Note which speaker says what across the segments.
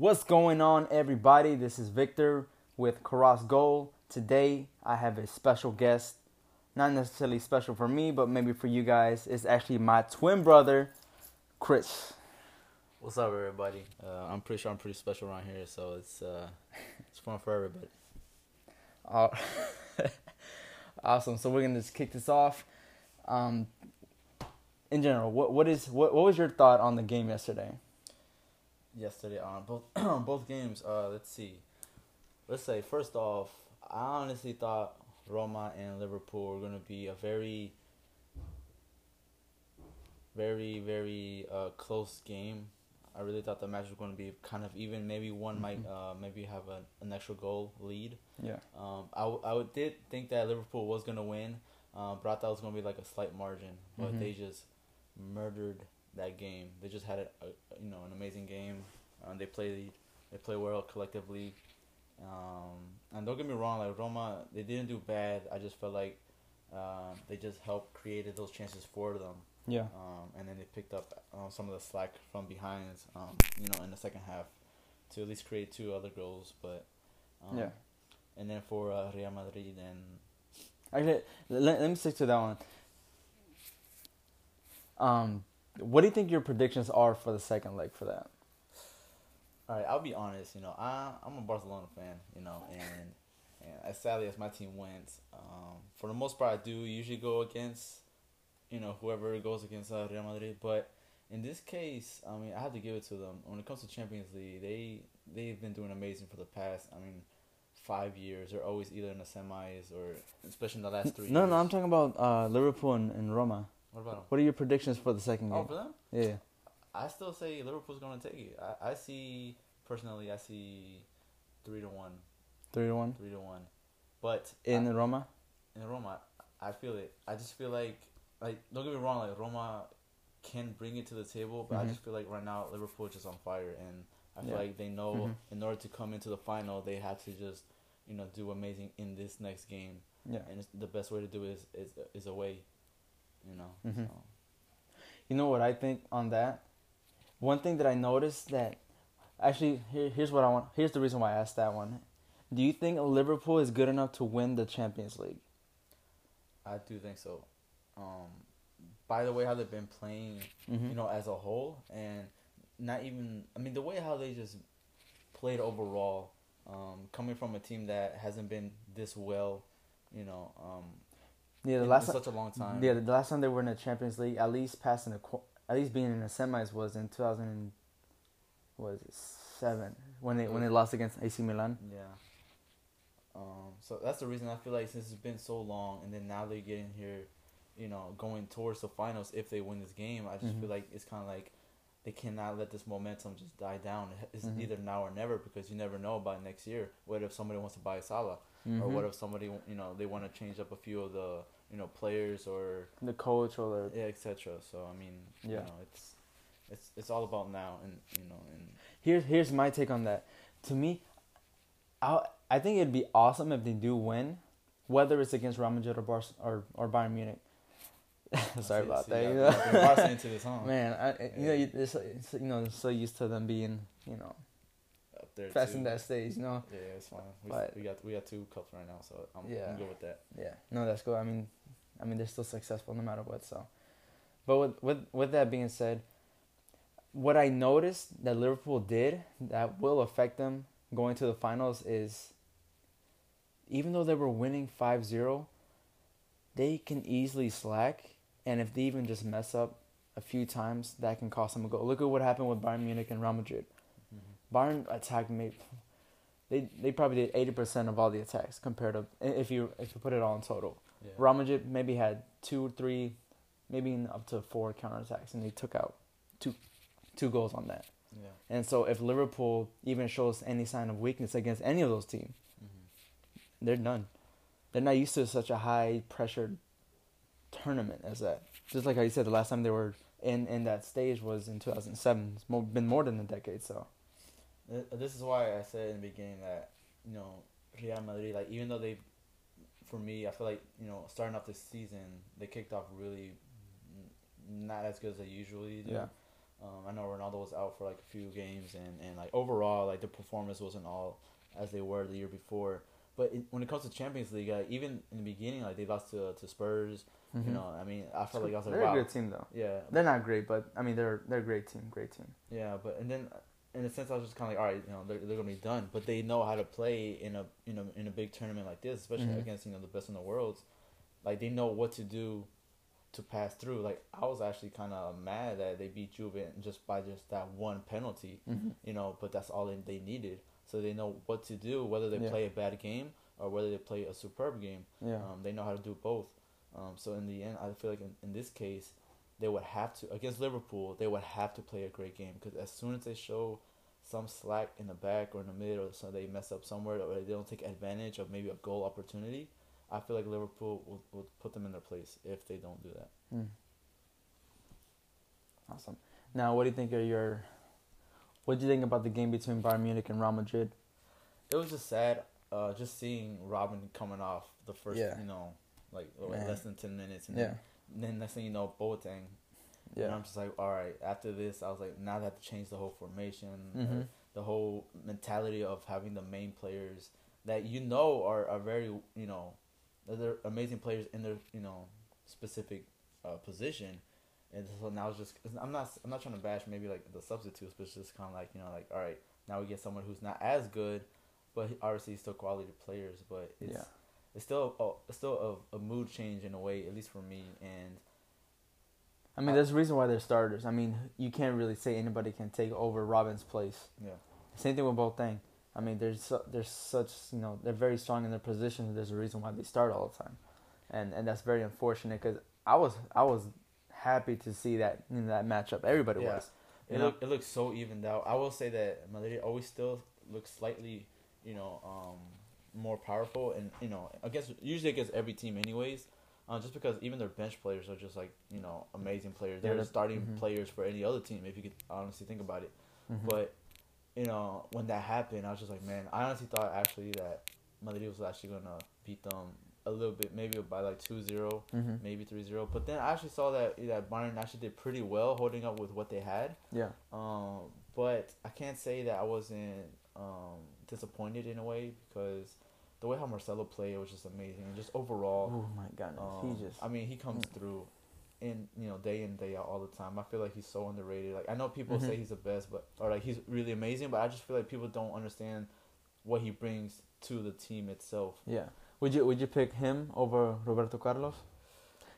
Speaker 1: What's going on, everybody? This is Victor with Carrasgoal. Today, I have a special guest. Not necessarily special for me, but maybe for you guys. It's actually my twin brother, Chris.
Speaker 2: What's up, everybody? Uh, I'm pretty sure I'm pretty special around here, so it's uh, it's fun for everybody.
Speaker 1: Uh, awesome. So we're gonna just kick this off. Um, in general, what what is what what was your thought on the game yesterday?
Speaker 2: Yesterday on both both games, uh, let's see. Let's say first off, I honestly thought Roma and Liverpool were gonna be a very, very, very uh, close game. I really thought the match was going to be kind of even. Maybe one might uh, maybe have a, an extra goal lead.
Speaker 1: Yeah.
Speaker 2: Um, I, w- I would- did think that Liverpool was going to win, uh, but I thought it was going to be like a slight margin. But
Speaker 1: Mhm.
Speaker 2: they just murdered that game. They just had a, a you know an amazing game. Um, they played they play well collectively. Um, and don't get me wrong, like Roma, they didn't do bad. I just felt like um, they just helped created those chances for them.
Speaker 1: Yeah.
Speaker 2: Um, and then they picked up uh, some of the slack from behind, um, you know, in the second half to at least create two other goals. But um,
Speaker 1: Yeah.
Speaker 2: And then for uh, Real Madrid and
Speaker 1: Actually, let, let me stick to that one. Um, what do you think your predictions are for the second leg for that?
Speaker 2: all right, I'll be honest. You know, I I'm a Barcelona fan. You know, and and as sadly as my team went, um, for the most part, I do usually go against, you know, whoever goes against uh, Real Madrid. But in this case, I mean, I have to give it to them. When it comes to Champions League, they they've been doing amazing for the past. I mean. Five years, they're always either in the semis or, especially in the last three.
Speaker 1: No,
Speaker 2: years.
Speaker 1: no, I'm talking about uh, Liverpool and, and Roma.
Speaker 2: What about them?
Speaker 1: What are your predictions for the second game?
Speaker 2: Oh,
Speaker 1: game?
Speaker 2: for them?
Speaker 1: Yeah.
Speaker 2: I still say Liverpool's gonna take it. I, I see personally, I see three to one,
Speaker 1: Three to one
Speaker 2: three to one. But
Speaker 1: in
Speaker 2: I,
Speaker 1: Roma.
Speaker 2: in Roma, I feel it. I just feel like like don't get me wrong, like Roma can bring it to the table, but
Speaker 1: Mhm.
Speaker 2: I just feel like right now Liverpool is just on fire, and I feel
Speaker 1: Yeah.
Speaker 2: like they know
Speaker 1: Mhm.
Speaker 2: in order to come into the final, they have to just you know do amazing in this next game,
Speaker 1: Yeah.
Speaker 2: and it's, the best way to do it is is, is away. You know.
Speaker 1: Mhm.
Speaker 2: So.
Speaker 1: You know what I think on that? One thing that I noticed that actually here, here's what I want. Here's the reason why I asked that one. Do you think Liverpool is good enough to win the Champions League?
Speaker 2: I do think so. Um, by the way, how they've been playing,
Speaker 1: Mhm.
Speaker 2: you know, as a whole, and not even. I mean, the way how they just played overall, um, coming from a team that hasn't been this well, you know, um,
Speaker 1: Yeah, the
Speaker 2: in,
Speaker 1: last
Speaker 2: in
Speaker 1: time,
Speaker 2: such a long time.
Speaker 1: yeah, the last time they were in the Champions League, at least passing the, at least being in the semis was in 2000. Was it seven when they when they lost against AC Milan?
Speaker 2: Yeah. Um, so that's the reason I feel like since it's been so long, and then now they're getting here, you know, going towards the finals. If they win this game, I just
Speaker 1: Mhm.
Speaker 2: feel like it's kind of like they cannot let this momentum just die down. It's
Speaker 1: Mhm.
Speaker 2: either now or never because you never know about next year. What if somebody wants to buy Salah, or
Speaker 1: Mhm.
Speaker 2: what if somebody you know they want to change up a few of the you know players or
Speaker 1: the coach or
Speaker 2: yeah etc. So I mean,
Speaker 1: Yeah.
Speaker 2: you know, it's it's it's all about now, and you know, and
Speaker 1: Here's here's my take on that. To me, I I think it'd be awesome if they do win, whether it's against Real Madrid or Bar- or or Bayern Munich. Sorry about that.
Speaker 2: yeah,
Speaker 1: you
Speaker 2: yeah,
Speaker 1: know?
Speaker 2: been Barca into this, huh?
Speaker 1: Man, I, you know, you, it's, it's, you know, so used to them being, you know,
Speaker 2: Up there
Speaker 1: in that stage. You know,
Speaker 2: Yeah, it's fine. We,
Speaker 1: But-
Speaker 2: we got we got two cups right now, so I'm,
Speaker 1: Yeah.
Speaker 2: I'm good with that.
Speaker 1: yeah, no, that's cool. I mean, I mean, they're still successful no matter what. So, but with with with that being said, what I noticed that Liverpool did that will affect them going to the finals is even though they were winning 5-0, they can easily slack and if they even just mess up a few times, that can cost them a goal. Look at what happened with Bayern Munich and Real Madrid. Bayern attacked maybe they they probably did eighty percent of all the attacks compared to if you if you put it all in total.
Speaker 2: Yeah.
Speaker 1: Real Madrid maybe had two, three, maybe up to four counterattacks, and they took out two two goals on that.
Speaker 2: Yeah.
Speaker 1: And so if Liverpool even shows any sign of weakness against any of those teams,
Speaker 2: Mm-hmm.
Speaker 1: they're done. They're not used to such a high pressured tournament as that. Just like how you said, the last time they were in in that stage was in 2007. It's more, been more than a decade. So
Speaker 2: This is why I said in the beginning that you know Real Madrid, like even though they, for me, I feel like you know starting off this season they kicked off really not as good as they usually do.
Speaker 1: yeah,
Speaker 2: Um, I know Ronaldo was out for like a few games, and, and like overall, like the performance wasn't all as they were the year before. But it, when it comes to Champions League, uh, even in the beginning, like they lost to to Spurs.
Speaker 1: Mhm.
Speaker 2: You know, I mean, I felt like I was like,
Speaker 1: they're
Speaker 2: wow,
Speaker 1: a good team though.
Speaker 2: yeah,
Speaker 1: They're not great, but I mean they're they're a great team, great team.
Speaker 2: yeah. But and then in a sense, I was just kind of like, all right, you know, they're, they're gonna be done. But they know how to play in a you know in a big tournament like this, especially
Speaker 1: Mhm.
Speaker 2: against you know the best in the world. Like they know what to do to pass through. Like I was actually kind of mad that they beat Juve just by just that one penalty.
Speaker 1: Mm-hmm.
Speaker 2: you know, but that's all they, they needed. So they know what to do, whether they
Speaker 1: Yeah.
Speaker 2: play a bad game or whether they play a superb game.
Speaker 1: Yeah.
Speaker 2: Um, they know how to do both. Um, so in the end, I feel like in, in this case, they would have to against Liverpool. They would have to play a great game because as soon as they show some slack in the back or in the mid, or so they mess up somewhere, or they don't take advantage of maybe a goal opportunity, I feel like Liverpool will, will put them in their place if they don't do that.
Speaker 1: Mm. Awesome. Now, what do you think are your? What do you think about the game between Bayern Munich and Real Madrid?
Speaker 2: It was just sad, uh, just seeing Robben coming off the first,
Speaker 1: Yeah.
Speaker 2: you know, like
Speaker 1: Man.
Speaker 2: less than ten minutes, and
Speaker 1: Yeah.
Speaker 2: then, then next thing you know, Boateng.
Speaker 1: Yeah. And.
Speaker 2: I'm just like, all right. After this, I was like, now they have to change the whole formation, uh,
Speaker 1: Mhm.
Speaker 2: the whole mentality of having the main players that you know are, are very, you know, they're amazing players in their, you know, specific uh, position. And so now it's just, I'm not, I'm not trying to bash maybe like the substitutes, but it's just kind of like, you know, like, all right, now we get someone who's not as good, but obviously still quality players. But it's,
Speaker 1: Yeah.
Speaker 2: it's still, a, it's still a, a mood change in a way, at least for me. And
Speaker 1: I mean, there's a reason why they're starters. I mean, you can't really say anybody can take over Robben's place.
Speaker 2: yeah.
Speaker 1: Same thing with Boateng. I mean, there's there's such you know they're very strong in their position. There's a reason why they start all the time, and and that's very unfortunate because I was I was happy to see that in that matchup. Everybody
Speaker 2: Yeah.
Speaker 1: was.
Speaker 2: It
Speaker 1: You know?
Speaker 2: look it looks so evened out. I will say that Madrid always still looks slightly, you know, um, more powerful and you know against usually against every team anyways. Uh, just because even their bench players are just like you know amazing players. They're starting
Speaker 1: mhm.
Speaker 2: players for any other team if you could honestly think about it.
Speaker 1: Mhm.
Speaker 2: But you know when that happened, I was just like, man, I honestly thought actually that Madrid was actually gonna beat them a little bit, maybe by like 2-0
Speaker 1: Mhm.
Speaker 2: maybe 3-0. But then I actually saw that that Bayern actually did pretty well holding up with what they had.
Speaker 1: Yeah.
Speaker 2: Um, but I can't say that I wasn't um, disappointed in a way because the way how Marcelo played was just amazing and just overall.
Speaker 1: Oh my goodness,
Speaker 2: Um,
Speaker 1: he just.
Speaker 2: I mean, he comes
Speaker 1: Mm.
Speaker 2: through, in you know, day in day out all the time. I feel like he's so underrated. Like I know people
Speaker 1: Mhm.
Speaker 2: say he's the best, but or like he's really amazing, but I just feel like people don't understand what he brings to the team itself.
Speaker 1: Yeah. Would you would you pick him over Roberto Carlos?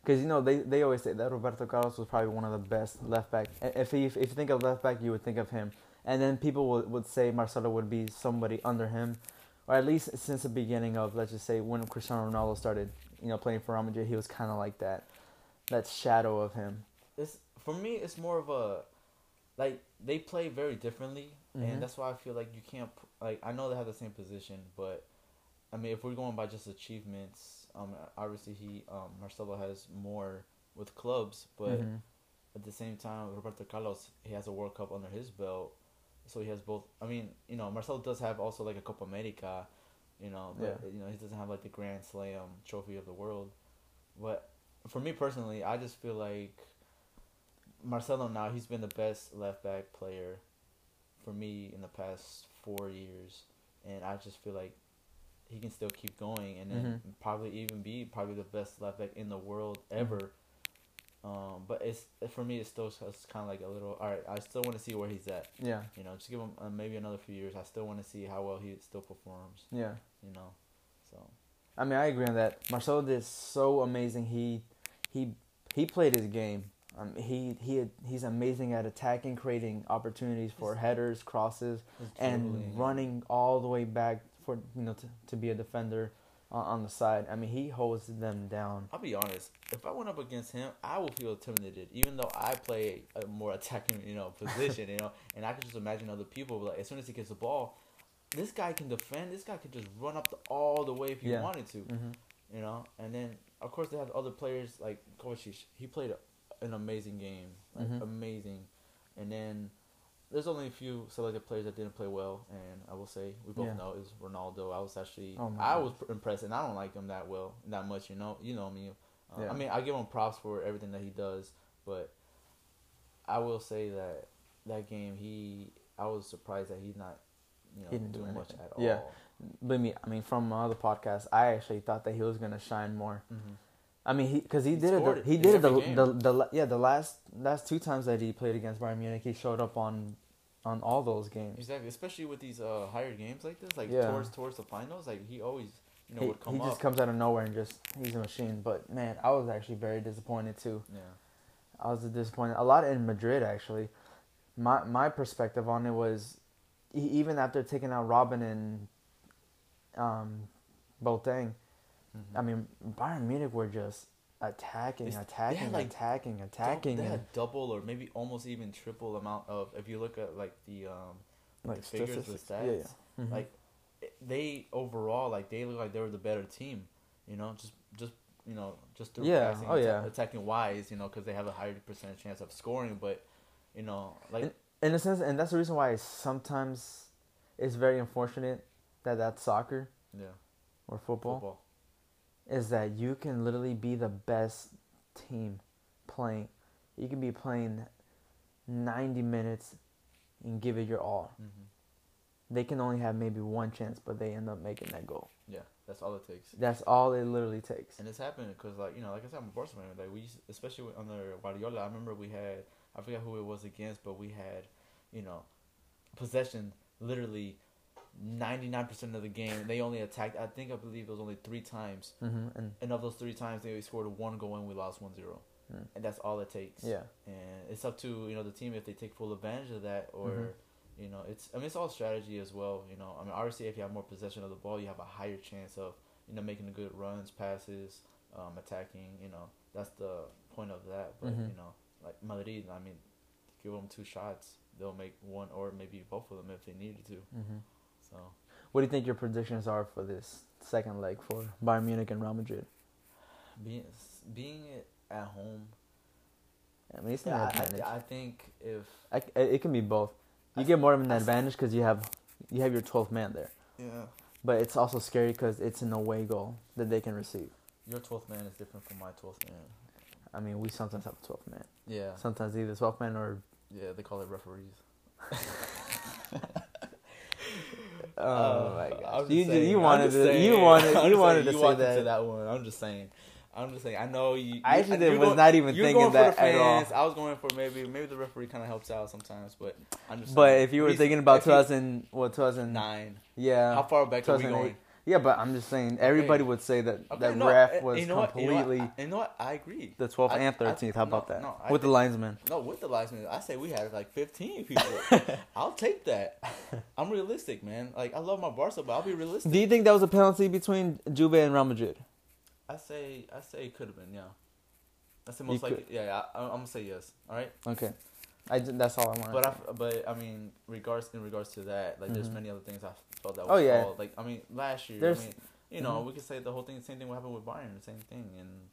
Speaker 1: Because you know they, they always say that Roberto Carlos was probably one of the best left back. If he, if you think of left back, you would think of him. And then people would, would say Marcelo would be somebody under him, or at least since the beginning of let's just say when Cristiano Ronaldo started, you know, playing for Real Madrid, he was kind of like that, that shadow of him.
Speaker 2: It's for me, it's more of a like they play very differently,
Speaker 1: Mhm.
Speaker 2: and that's why I feel like you can't like I know they have the same position, but I mean if we're going by just achievements, um, obviously he um Marcelo has more with clubs, but
Speaker 1: Mhm.
Speaker 2: at the same time Roberto Carlos he has a World Cup under his belt, so he has both. I mean you know Marcelo does have also like a Copa America, you know, but
Speaker 1: Yeah.
Speaker 2: you know he doesn't have like the Grand Slam trophy of the world, but for me personally, I just feel like Marcelo now he's been the best left back player for me in the past four years, and I just feel like he can still keep going and then
Speaker 1: Mhm.
Speaker 2: probably even be probably the best left back in the world ever. Um, but it's for me, it's still it's kind of like a little. All right, I still want to see where he's at.
Speaker 1: Yeah,
Speaker 2: You know, just give him uh, maybe another few years. I still want to see how well he still performs.
Speaker 1: yeah.
Speaker 2: You know, so
Speaker 1: I mean, I agree on that. Marcelo did so amazing. He he he played his game. Um, he he he's amazing at attacking, creating opportunities for headers, crosses, and running all the way back for you know to, to be a defender on, on the side. I mean, he holds them down.
Speaker 2: I'll be honest. If I went up against him, I would feel intimidated, even though I play a more attacking, you know, position, you know, and I could just imagine other people. Like as soon as he gets the ball, this guy can defend. This guy could just run up the, all the way if he
Speaker 1: Yeah.
Speaker 2: wanted to,
Speaker 1: hmm
Speaker 2: you know. And then of course they have other players like Kovacic. He played a, an amazing game, like
Speaker 1: Mhm.
Speaker 2: amazing. And then there's only a few selected players that didn't play well, and I will say we both
Speaker 1: Yeah.
Speaker 2: know is Ronaldo. I was actually
Speaker 1: Oh
Speaker 2: I was impressed, and I don't like him that well, that much. You know, you know me. Uh,
Speaker 1: Yeah.
Speaker 2: I mean, I give him props for everything that he does, but I will say that that game, he I was surprised that he's not, you know,
Speaker 1: He didn't do
Speaker 2: doing much at all.
Speaker 1: Yeah. But me, I mean, from other podcasts, I actually thought that he was gonna shine more.
Speaker 2: Mm-hmm.
Speaker 1: I mean, he because he,
Speaker 2: He
Speaker 1: did it. The, he did it the, the the yeah the last last two times that he played against Bayern Munich, he showed up on on all those games.
Speaker 2: Exactly, especially with these uh higher games like this, like
Speaker 1: Yeah.
Speaker 2: towards towards the finals, like he always you know
Speaker 1: he
Speaker 2: would come
Speaker 1: he
Speaker 2: up.
Speaker 1: just comes out of nowhere and just he's a machine. But man, I was actually very disappointed too.
Speaker 2: yeah.
Speaker 1: I was disappointed a lot in Madrid actually. My my perspective on it was even after taking out Robben and um, Boateng,
Speaker 2: Mhm.
Speaker 1: I mean Bayern Munich were just attacking,
Speaker 2: It's-
Speaker 1: attacking,
Speaker 2: like,
Speaker 1: attacking, attacking,
Speaker 2: They had double or maybe almost even triple amount of if you look at like the um
Speaker 1: like
Speaker 2: the figures, the stats,
Speaker 1: Yeah, yeah. Mhm.
Speaker 2: like they overall like they look like they were the better team, you know, just just you know just through
Speaker 1: Yeah,
Speaker 2: passing,
Speaker 1: oh, yeah.
Speaker 2: attacking wise, you know, because they have a higher percentage chance of scoring, but you know like
Speaker 1: in a sense, and that's the reason why sometimes it's very unfortunate that that's soccer
Speaker 2: yeah
Speaker 1: or football,
Speaker 2: football.
Speaker 1: Is that you can literally be the best team playing. You can be playing 90 minutes and give it your all.
Speaker 2: hmm
Speaker 1: They can only have maybe one chance, but they end up making that goal.
Speaker 2: Yeah, that's all it takes.
Speaker 1: That's all it literally takes.
Speaker 2: And it's happening because, like you know, like I said, I'm a Barcelona. Like we, used, especially under Guardiola, I remember we had I forget who it was against, but we had, you know, possession literally ninety nine percent of the game. They only attacked. I think I believe it was only three times,
Speaker 1: hmm And
Speaker 2: and of those three times, they scored one goal and we lost 1-0.
Speaker 1: Mm.
Speaker 2: and that's all it takes.
Speaker 1: yeah,
Speaker 2: and it's up to you know the team if they take full advantage of that or.
Speaker 1: Mhm.
Speaker 2: You know, it's I mean it's all strategy as well. You know, I mean obviously if you have more possession of the ball, you have a higher chance of you know making good runs, passes, um, attacking. You know, that's the point of that. But
Speaker 1: Mhm.
Speaker 2: you know, like Madrid, I mean, give them two shots, they'll make one or maybe both of them if they needed to. So
Speaker 1: what do you think your predictions are for this second leg for Bayern Munich and Real Madrid?
Speaker 2: being being at home,
Speaker 1: I mean, it's
Speaker 2: yeah,
Speaker 1: an
Speaker 2: I,
Speaker 1: advantage.
Speaker 2: I, I think if
Speaker 1: I, it can be both. You
Speaker 2: I-
Speaker 1: get more of an advantage because you have you have your 12th man there,
Speaker 2: yeah,
Speaker 1: but it's also scary because it's an away goal that they can receive.
Speaker 2: your twelfth man is different from my twelfth man.
Speaker 1: I mean, we sometimes have a 12th man.
Speaker 2: Yeah,
Speaker 1: Sometimes either 12th man or
Speaker 2: yeah, they call it referees.
Speaker 1: oh
Speaker 2: Uh,
Speaker 1: my gosh, you
Speaker 2: saying,
Speaker 1: you wanted to,
Speaker 2: saying,
Speaker 1: you wanted you wanted to
Speaker 2: you
Speaker 1: say that.
Speaker 2: that one. I'm just saying. I'm just saying. I know you.
Speaker 1: I actually did- was
Speaker 2: going-
Speaker 1: not even thinking that at all.
Speaker 2: I was going for maybe maybe the referee kind of helps out sometimes, but I'm just.
Speaker 1: But
Speaker 2: saying,
Speaker 1: if you were thinking about
Speaker 2: if you-
Speaker 1: 2000, what 2009? Yeah.
Speaker 2: how far back are we
Speaker 1: 2008.
Speaker 2: going?
Speaker 1: Yeah, but I'm just saying everybody would say that
Speaker 2: Okay,
Speaker 1: that
Speaker 2: no,
Speaker 1: ref
Speaker 2: uh,
Speaker 1: was
Speaker 2: you know what, you know what,
Speaker 1: completely
Speaker 2: I- You know what? I agree.
Speaker 1: the 12th
Speaker 2: I-
Speaker 1: and
Speaker 2: I-
Speaker 1: 13th. How
Speaker 2: no,
Speaker 1: about that?
Speaker 2: no, I
Speaker 1: With the
Speaker 2: think-
Speaker 1: linesman.
Speaker 2: No, with the linesman, I say we had like 15 people. I'll take that. I'm realistic, man. Like I love my Barca, but I'll be realistic.
Speaker 1: Do you think that was a penalty between Juve and Real Madrid?
Speaker 2: I say I say it could have been, yeah. I say most likely, yeah. yeah I, I'm gonna say yes. All right,
Speaker 1: Okay, I that's all I want.
Speaker 2: but I, but I mean, regards in regards to that, like there's
Speaker 1: Mhm.
Speaker 2: many other things I that
Speaker 1: Oh, yeah.
Speaker 2: fault. Like I mean, last year,
Speaker 1: There's-
Speaker 2: I mean, you know,
Speaker 1: Mhm.
Speaker 2: we could say the whole thing, same thing what happened with Bayern, the same thing, and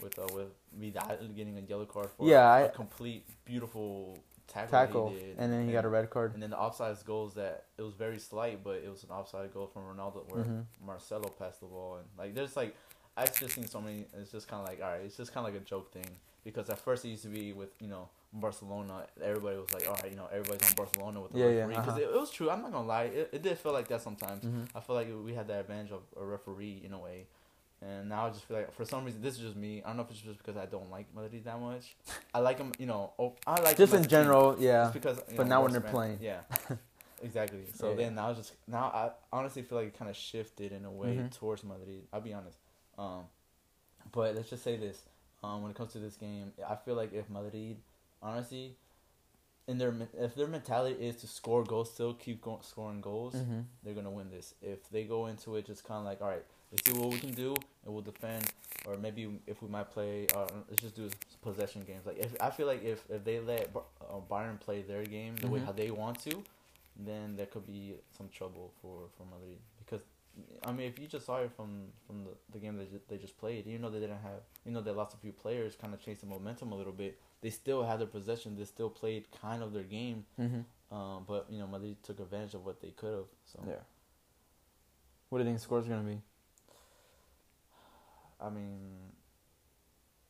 Speaker 2: with uh, with Vidal getting a yellow card for
Speaker 1: Yeah,
Speaker 2: a
Speaker 1: I-
Speaker 2: complete beautiful tackle,
Speaker 1: tackle,
Speaker 2: he did,
Speaker 1: and then he got a red card.
Speaker 2: And then the offside goals that it was very slight, but it was an offside goal from Ronaldo where
Speaker 1: Mhm.
Speaker 2: Marcelo passed the ball, and like there's like I've just seen so many. It's just kind of like all right, it's just kind of like a joke thing because at first it used to be with you know Barcelona, everybody was like all right, you know everybody's on Barcelona with the
Speaker 1: Yeah, yeah,
Speaker 2: referee because
Speaker 1: uh-huh.
Speaker 2: it, it was true. I'm not gonna lie, it, it did feel like that sometimes.
Speaker 1: Mhm.
Speaker 2: I feel like we had that advantage of a referee in a way. And now I just feel like, for some reason, this is just me. I don't know if it's just because I don't like Madrid that much. I like them, you know. Oh, I like
Speaker 1: Just in
Speaker 2: a team.
Speaker 1: general, yeah.
Speaker 2: Just because,
Speaker 1: But
Speaker 2: know,
Speaker 1: now when they're playing.
Speaker 2: yeah, exactly. So
Speaker 1: Yeah,
Speaker 2: then now just now I honestly feel like it kind of shifted in a way
Speaker 1: Mhm.
Speaker 2: towards Madrid. I'll be honest. Um, but let's just say this: um, when it comes to this game, I feel like if Madrid, honestly, in their if their mentality is to score goals, still keep go- scoring goals,
Speaker 1: hmm
Speaker 2: they're gonna win this. If they go into it just kind of like, all right, let's see what we can do, and we'll defend, or maybe if we might play, uh, let's just do possession games. Like if I feel like if, if they let uh, Bayern play their game the way
Speaker 1: Mhm.
Speaker 2: how they want to, then there could be some trouble for for Madrid because. I mean, if you just saw it from from the, the game that ju- they just played, even though they didn't have, you know, they lost a few players, kind of changed the momentum a little bit. They still had their possession. They still played kind of their game.
Speaker 1: hmm
Speaker 2: Um, but you know, Madrid took advantage of what they could have. So
Speaker 1: Yeah. What do you think the score's gonna be?
Speaker 2: I mean,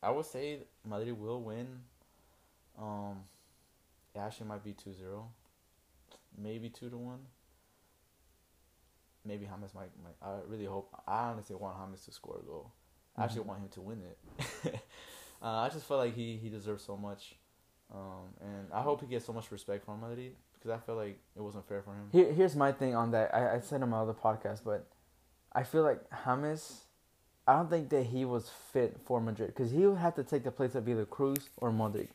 Speaker 2: I would say Madrid will win. Um, it actually might be 2-0. maybe two to one. Maybe James might, might. I really hope. I honestly want James to score a goal. I actually
Speaker 1: Mhm.
Speaker 2: want him to win it. uh, I just feel like he he deserves so much, um, and I hope he gets so much respect from Madrid because I feel like it wasn't fair for him.
Speaker 1: Here, here's my thing on that. I, I said on my other podcast, but I feel like James. I don't think that he was fit for Madrid because he would have to take the place of either Kroos or Modric.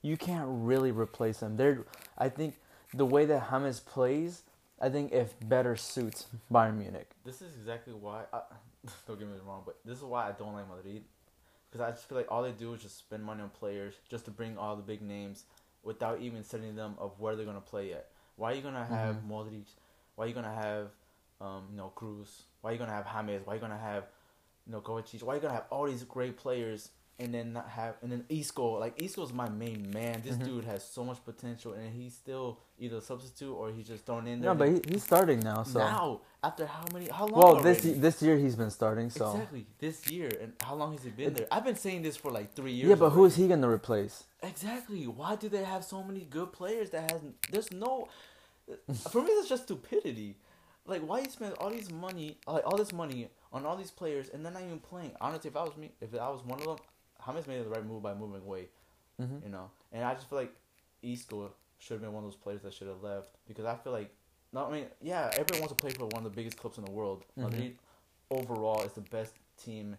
Speaker 1: You can't really replace him. They're, I think the way that James plays, I think if better suits Bayern Munich.
Speaker 2: This is exactly why. I, don't get me wrong, but this is why I don't like Madrid. Because I just feel like all they do is just spend money on players just to bring all the big names without even setting them of where they're gonna play at. Why are you gonna have
Speaker 1: Mhm.
Speaker 2: Modric? Why are you gonna have, um, you know, Kroos? Why are you gonna have James? Why are you gonna have, you know, Kovacic? Why are you gonna have all these great players and then not have and then Isco? Like Isco's my main man. This
Speaker 1: Mhm.
Speaker 2: dude has so much potential, and he's still either a substitute or he's just thrown in there.
Speaker 1: No, but he, he's starting now. So
Speaker 2: now after how many? How long?
Speaker 1: well, this
Speaker 2: already?
Speaker 1: this year he's been starting. So
Speaker 2: Exactly this year, and how long has he been
Speaker 1: It-
Speaker 2: there? I've been saying this for like three years.
Speaker 1: yeah, but who is he gonna replace?
Speaker 2: Exactly. Why do they have so many good players that has? There's no. For me, it's just stupidity. Like, why you spend all these money, like all this money on all these players, and they're not even playing? Honestly, if I was me, if I was one of them, James made the right move by moving away.
Speaker 1: Mm-hmm.
Speaker 2: You know, and I just feel like Isco should have been one of those players that should have left because I feel like, no, I mean, yeah, everyone wants to play for one of the biggest clubs in the world.
Speaker 1: Mhm.
Speaker 2: Madrid overall is the best team,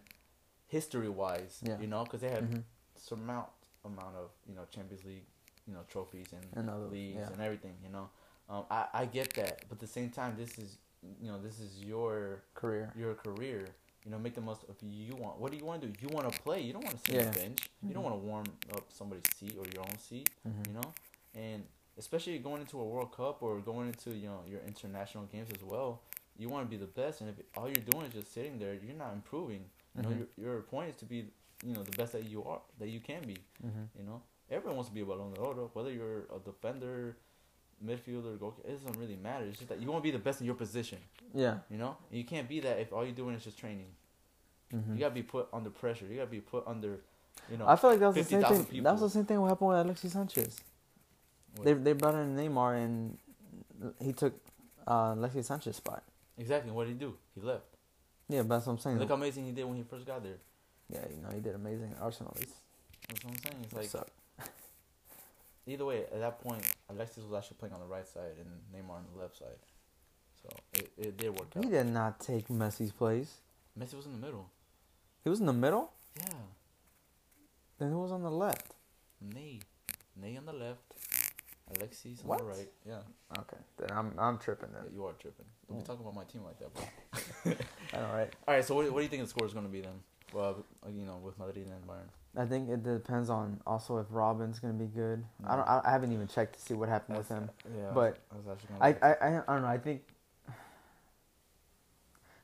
Speaker 2: history wise.
Speaker 1: Yeah.
Speaker 2: You know, because they have
Speaker 1: hmm
Speaker 2: surmount amount of you know Champions League, you know trophies and,
Speaker 1: And other-
Speaker 2: leagues
Speaker 1: yeah.
Speaker 2: and everything. You know, um, I I get that, but at the same time, this is you know this is your
Speaker 1: Career.
Speaker 2: your career. You know, make the most of you want. What do you want to do? You want to play. You don't want to sit on the bench. You don't
Speaker 1: Mhm.
Speaker 2: want to warm up somebody's seat or your own seat.
Speaker 1: Mhm.
Speaker 2: You know, and especially going into a World Cup or going into you know your international games as well. You want to be the best, and if all you're doing is just sitting there, you're not improving. You know,
Speaker 1: Mhm.
Speaker 2: your your point is to be you know the best that you are that you can be.
Speaker 1: Mhm.
Speaker 2: You know, everyone wants to be a Balón de Oro, whether you're a defender, midfielder, goalkeeper. It doesn't really matter. It's just that you want to be the best in your position.
Speaker 1: Yeah.
Speaker 2: You know, and you can't be that if all you're doing is just training.
Speaker 1: Mhm.
Speaker 2: You gotta be put under pressure. You gotta be put under, you know.
Speaker 1: I feel like that was the same
Speaker 2: 50,000
Speaker 1: thing. That was the same thing what happened with Alexis Sanchez.
Speaker 2: what-
Speaker 1: They they brought in Neymar and he took uh, Alexis Sanchez's spot.
Speaker 2: exactly. What did he do? He left.
Speaker 1: Yeah, but that's what I'm saying.
Speaker 2: Look how amazing he did when he first got there.
Speaker 1: yeah, you know he did amazing at Arsenal.
Speaker 2: That's what I'm saying. It's like either way, at that point, Alexis was actually playing on the right side and Neymar on the left side. So it, it did work out.
Speaker 1: He did not take Messi's place.
Speaker 2: Messi was in the middle.
Speaker 1: He was in the middle.
Speaker 2: Yeah.
Speaker 1: Then who was on the left?
Speaker 2: Ney. Ney on the left. Alexis on
Speaker 1: What?
Speaker 2: the right. Yeah.
Speaker 1: Okay, then I'm I'm tripping
Speaker 2: yeah
Speaker 1: then.
Speaker 2: you are tripping. Don't be talking about my team like that, bro.
Speaker 1: All right.
Speaker 2: All right. So what, what do you think the score is going to be then? Well, you know, with Madrid and Bayern.
Speaker 1: I think it depends on also if Robben's gonna be good. I
Speaker 2: Mm.
Speaker 1: don't. I, I haven't even checked to see what happened with him.
Speaker 2: Yeah.
Speaker 1: But
Speaker 2: I was actually gonna
Speaker 1: I, I, I don't know. I think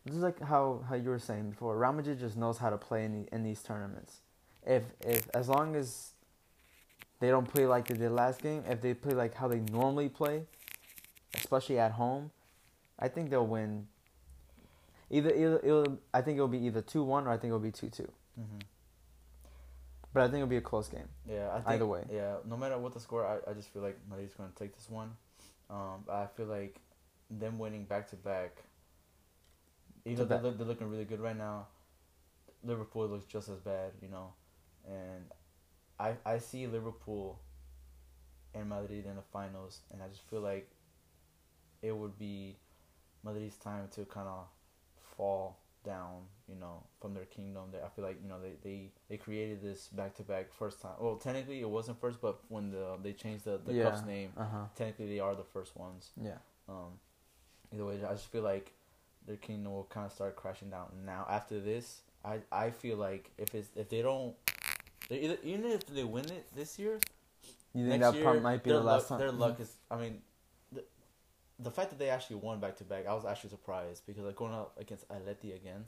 Speaker 1: this is like how, how you were saying before. Real Madrid just knows how to play in the, in these tournaments. If if as long as they don't play like they did last game, if they play like how they normally play, especially at home, I think they'll win. Either either it'll, I think it'll be either two one or I think it'll be two two.
Speaker 2: hmm
Speaker 1: But I think it'll be a close game.
Speaker 2: Yeah. I think,
Speaker 1: Either way.
Speaker 2: Yeah. No matter what the score, I, I just feel like Madrid's going to take this one. Um, I feel like them winning back to back. Even though they're, they're looking really good right now, Liverpool looks just as bad, you know, and I I see Liverpool and Madrid in the finals, and I just feel like it would be Madrid's time to kind of fall down, you know, from their kingdom. They, I feel like you know they they, they created this back to back first time. Well, technically it wasn't first, but when the they changed the the
Speaker 1: Yeah.
Speaker 2: cup's name,
Speaker 1: Uh huh.
Speaker 2: technically they are the first ones.
Speaker 1: Yeah.
Speaker 2: Um, either way, I just feel like their kingdom will kind of start crashing down. Now after this, I I feel like if it's if they don't, they either, even if they win it this year,
Speaker 1: You think
Speaker 2: next
Speaker 1: that
Speaker 2: year
Speaker 1: part might be the last
Speaker 2: luck,
Speaker 1: time?
Speaker 2: Their luck mm-hmm. is. I mean, the, the fact that they actually won back to back, I was actually surprised because like going up against Atleti again.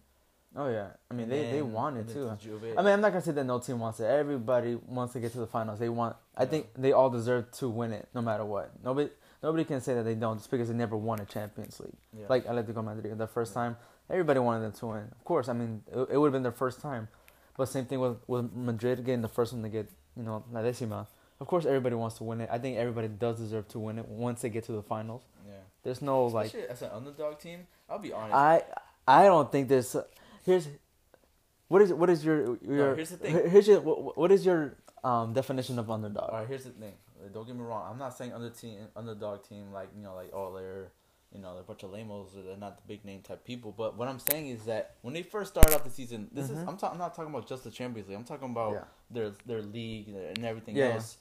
Speaker 1: Oh yeah. I mean they, they want it too.
Speaker 2: to
Speaker 1: I mean, I'm not gonna say that no team wants it. Everybody wants to get to the finals. They want. I
Speaker 2: Yeah.
Speaker 1: think they all deserve to win it, no matter what. Nobody, nobody can say that they don't just because they never won a Champions League.
Speaker 2: yeah.
Speaker 1: Like Atletico Madrid, the first
Speaker 2: Yeah.
Speaker 1: time, everybody wanted them to win. Of course, I mean, it, it would have been their first time. But same thing with with Madrid getting the first one to get, you know, La Decima. Of course, everybody wants to win it. I think everybody does deserve to win it once they get to the finals.
Speaker 2: Yeah.
Speaker 1: There's no like
Speaker 2: Especially as an underdog team, I'll be honest.
Speaker 1: I I don't think there's here's what is what is your your
Speaker 2: here's the thing.
Speaker 1: here's your what, what is your um definition of underdog?
Speaker 2: All right, here's the thing. Don't get me wrong. I'm not saying under team, underdog team like you know, like oh they're, you know, they're a bunch of lamos or they're not the big name type people. But what I'm saying is that when they first started off the season, this is
Speaker 1: Mhm.
Speaker 2: I'm, ta- I'm not talking about just the Champions League. I'm talking about
Speaker 1: Yeah.
Speaker 2: their their league and everything
Speaker 1: yeah.
Speaker 2: else.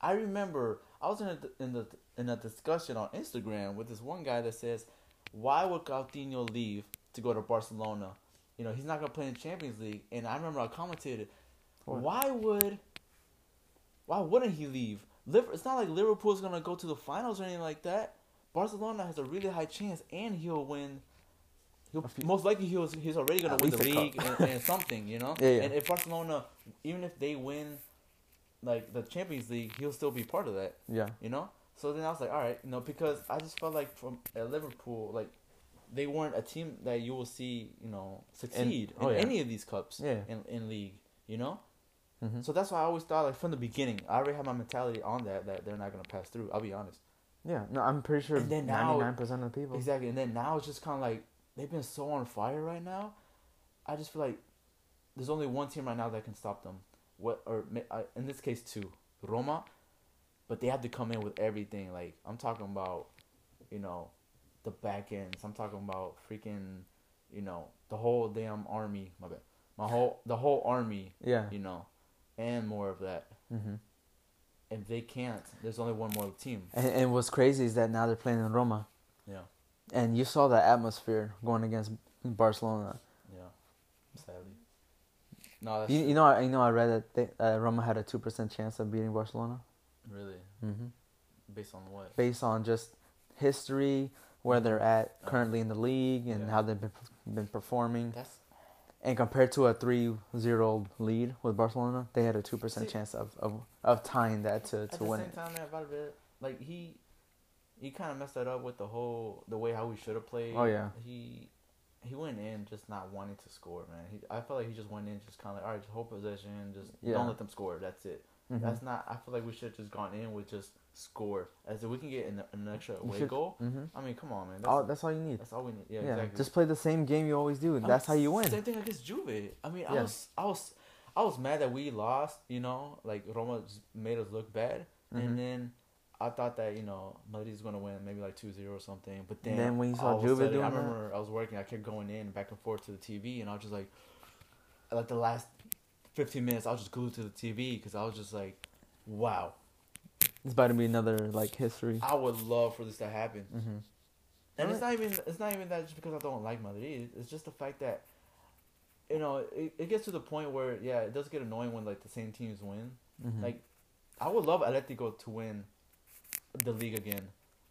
Speaker 2: I remember I was in a in the in a discussion on Instagram with this one guy that says, "Why would Coutinho leave to go to Barcelona? You know, he's not gonna play in the Champions League." And I remember I commented,
Speaker 1: What?
Speaker 2: "Why would? Why wouldn't he leave? It's not like Liverpool's gonna go to the finals or anything like that. Barcelona has a really high chance, and he'll win." He'll, most likely he was, he's already gonna
Speaker 1: At
Speaker 2: win the league and, and something, you know.
Speaker 1: Yeah, yeah.
Speaker 2: And if Barcelona, even if they win, like the Champions League, he'll still be part of that,
Speaker 1: Yeah.
Speaker 2: you know. So then I was like, all right, you know, because I just felt like from at Liverpool, like they weren't a team that you will see, you know, succeed
Speaker 1: oh,
Speaker 2: in
Speaker 1: yeah.
Speaker 2: any of these cups
Speaker 1: Yeah.
Speaker 2: in in league, you know.
Speaker 1: Hmm
Speaker 2: So that's why I always thought, like from the beginning, I already had my mentality on that that they're not gonna pass through. I'll be honest.
Speaker 1: Yeah. No, I'm pretty sure ninety nine percent of the people.
Speaker 2: Exactly, and then now it's just kind of like they've been so on fire right now. I just feel like there's only one team right now that can stop them. What or in this case two, Roma, but they have to come in with everything. Like I'm talking about, you know, the back ends. I'm talking about freaking, you know, the whole damn army. My bad. My whole the whole army.
Speaker 1: Yeah.
Speaker 2: You know, and more of that.
Speaker 1: hmm
Speaker 2: If they can't, there's only one more team.
Speaker 1: And, and what's crazy is that now they're playing in Roma,
Speaker 2: Yeah,
Speaker 1: and you saw the atmosphere going against Barcelona.
Speaker 2: yeah. Sadly. No, that's
Speaker 1: You, you know, I, you know, I read that they, uh, Roma had a two percent chance of beating Barcelona.
Speaker 2: really
Speaker 1: Mm-hmm.
Speaker 2: based on what.
Speaker 1: based on just history, where they're at
Speaker 2: Uh,
Speaker 1: currently in the league, and
Speaker 2: yeah.
Speaker 1: how they've been, been performing.
Speaker 2: That's
Speaker 1: And compared to a 3-0 lead with Barcelona, they had a two percent
Speaker 2: See-
Speaker 1: chance of, of, of tying that to, to win.
Speaker 2: at the same
Speaker 1: it.
Speaker 2: time, Valverde, like he, he kind of messed that up with the whole the way how we should have played.
Speaker 1: Oh, yeah.
Speaker 2: He, he went in just not wanting to score, man. He, I felt like he just went in just kind of like, all right, just hold possession, just
Speaker 1: Yeah.
Speaker 2: don't let them score. That's it.
Speaker 1: Mhm.
Speaker 2: That's not. I feel like we should have just gone in with just score. As if we can get an, an extra away
Speaker 1: should-
Speaker 2: goal.
Speaker 1: Mhm.
Speaker 2: I mean, come on, man. That's,
Speaker 1: All, that's all you need.
Speaker 2: that's all we need. Yeah,
Speaker 1: Yeah,
Speaker 2: exactly.
Speaker 1: just play the same game you always do.
Speaker 2: I mean,
Speaker 1: That's how you win.
Speaker 2: Same thing against Juve. I mean, I
Speaker 1: Yeah.
Speaker 2: was, I was, I was mad that we lost. You know, like Roma made us look bad,
Speaker 1: Mhm.
Speaker 2: and then I thought that you know Madrid's gonna win maybe like 2-0 or something. But then,
Speaker 1: Then when you saw
Speaker 2: all of a
Speaker 1: Juve doing
Speaker 2: I
Speaker 1: that?
Speaker 2: remember I was working. I kept going in back and forth to the TV, and I was just like, like the last fifteen minutes, I was just glued to the TV because I was just like, wow,
Speaker 1: It's about to be another like history.
Speaker 2: I would love for this to happen.
Speaker 1: hmm
Speaker 2: And it's not even it's not even that just because I don't like Madrid. It's just the fact that you know it, it gets to the point where yeah, it does get annoying when like the same teams win.
Speaker 1: hmm
Speaker 2: Like I would love Atletico to win the league again.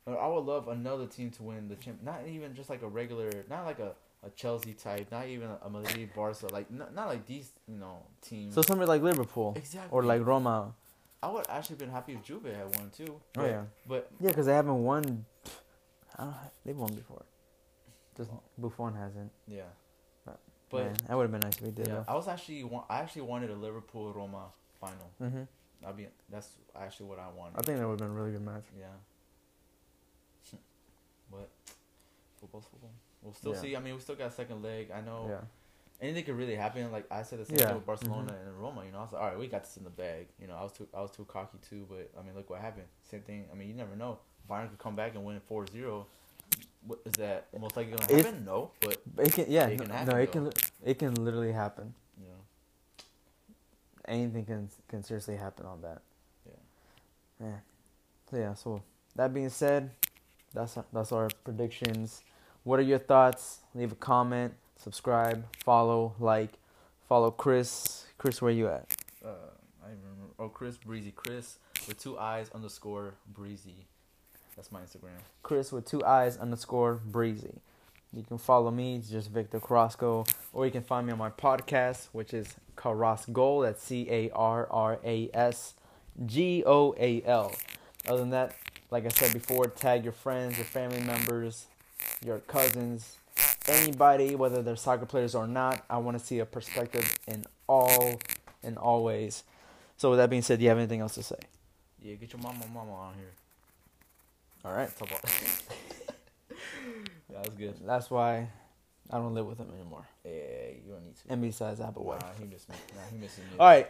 Speaker 2: Or I would love another team to win the champ. Not even just like a regular, not like a, a Chelsea type, not even a Madrid, Barca, like not, not like these you know teams.
Speaker 1: so somebody like Liverpool
Speaker 2: exactly.
Speaker 1: or like Roma.
Speaker 2: I would actually been happy if Juve had won too.
Speaker 1: Oh
Speaker 2: But,
Speaker 1: yeah,
Speaker 2: but
Speaker 1: yeah, because they haven't won. I They've won before. Just Buffon hasn't.
Speaker 2: yeah,
Speaker 1: But,
Speaker 2: but
Speaker 1: Man, that would have been nice if he did.
Speaker 2: yeah, I was actually wa- I actually wanted a Liverpool Roma final.
Speaker 1: Mm-hmm.
Speaker 2: I mean, that's actually what I wanted.
Speaker 1: I think that would have been a really good match.
Speaker 2: Yeah. but football's football. We'll still
Speaker 1: Yeah.
Speaker 2: see. I mean, we still got second leg. I know
Speaker 1: Yeah.
Speaker 2: Anything could really happen. Like I said, the same
Speaker 1: Yeah.
Speaker 2: thing with Barcelona
Speaker 1: Mhm.
Speaker 2: and Roma. You know, I was like, all right, we got this in the bag. You know, I was too, I was too cocky too. But I mean, look what happened. Same thing. I mean, you never know. Bayern could come back and win 4-0. What is that most likely gonna happen? no, but
Speaker 1: It can. Yeah.
Speaker 2: It
Speaker 1: no,
Speaker 2: can
Speaker 1: no,
Speaker 2: happen,
Speaker 1: it can. It can literally happen.
Speaker 2: know,
Speaker 1: Anything can can seriously happen on that.
Speaker 2: yeah.
Speaker 1: Yeah. So yeah. So that being said, that's that's our predictions. What are your thoughts? Leave a comment, subscribe, follow, like, follow Chris. Chris, where you at?
Speaker 2: Uh, I remember. Oh, Chris Breezy. Chris with two eyes underscore Breezy. That's my Instagram.
Speaker 1: Chris with two eyes underscore breezy. You can follow me, it's just Victor Carrasco, or you can find me on my podcast, which is Carrasgoal. That's C A R R A S G O A L. Other than that, like I said before, tag your friends, your family members, your cousins, anybody, whether they're soccer players or not. I want to see a perspective in all, in all ways. So with that being said, do you have anything else to say?
Speaker 2: Yeah, get your mama, mama on here.
Speaker 1: All right.
Speaker 2: Yeah, that's good.
Speaker 1: That's why I don't live with him anymore.
Speaker 2: Yeah, you don't need to.
Speaker 1: And besides, I have a wife.
Speaker 2: Nah, he missed me. Nah, he missing me.
Speaker 1: All right.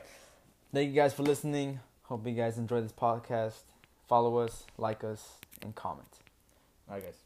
Speaker 1: Thank you guys for listening. Hope you guys enjoy this podcast. Follow us, like us, and comment.
Speaker 2: All right, guys.